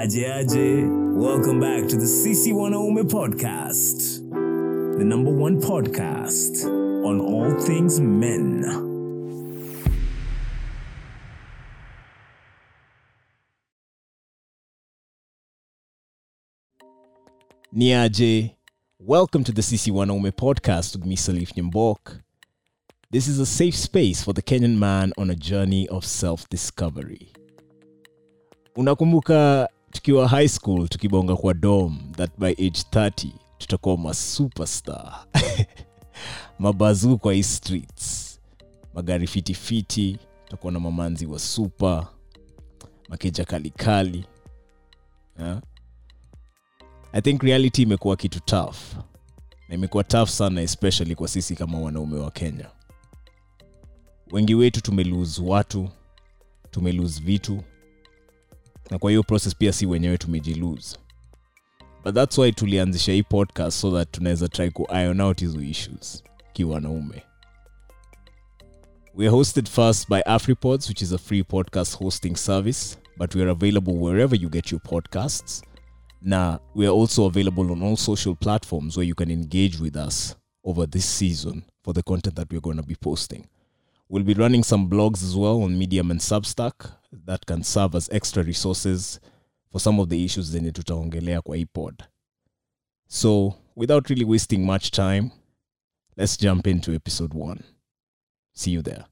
Aje Aje. Welcome back to the Sisi Wanaume podcast, the number one podcast on all things men. Niaje, welcome to the Sisi Wanaume podcast with me, Salif Nyambok. This is a safe space for the Kenyan man on a journey of self-discovery. Unakumbuka tukiwa high school tukibonga kwa dom that by age 30 tutakuwa masuperstar mabazuu kwa streets. Magari fitifiti tutakuwa na mamanzi wa supa makeja kalikali yeah? i think reality imekuwa kitu tough. Na imekuwa tough sana especially kwa sisi kama wanaume wa kenya. Wengi wetu tumelose watu tumelose vitu na kwa hiyo process pia si wenyewe tumejilose but thats why tulianzisha hii podcast so that tunaweza try ku iron out hizo issues kiwanaume we are hosted first by afripods which is a free podcast hosting service but we are available wherever you get your podcasts. Now we are also available on all social platforms where you can engage with us over this season for the content that we're going to be posting. We'll be running some blogs as well on Medium and Substack that can serve as extra resources for some of the issues zenye tutaongelea kwa hii pod. So, without really wasting much time, let's jump into episode 1. See you there.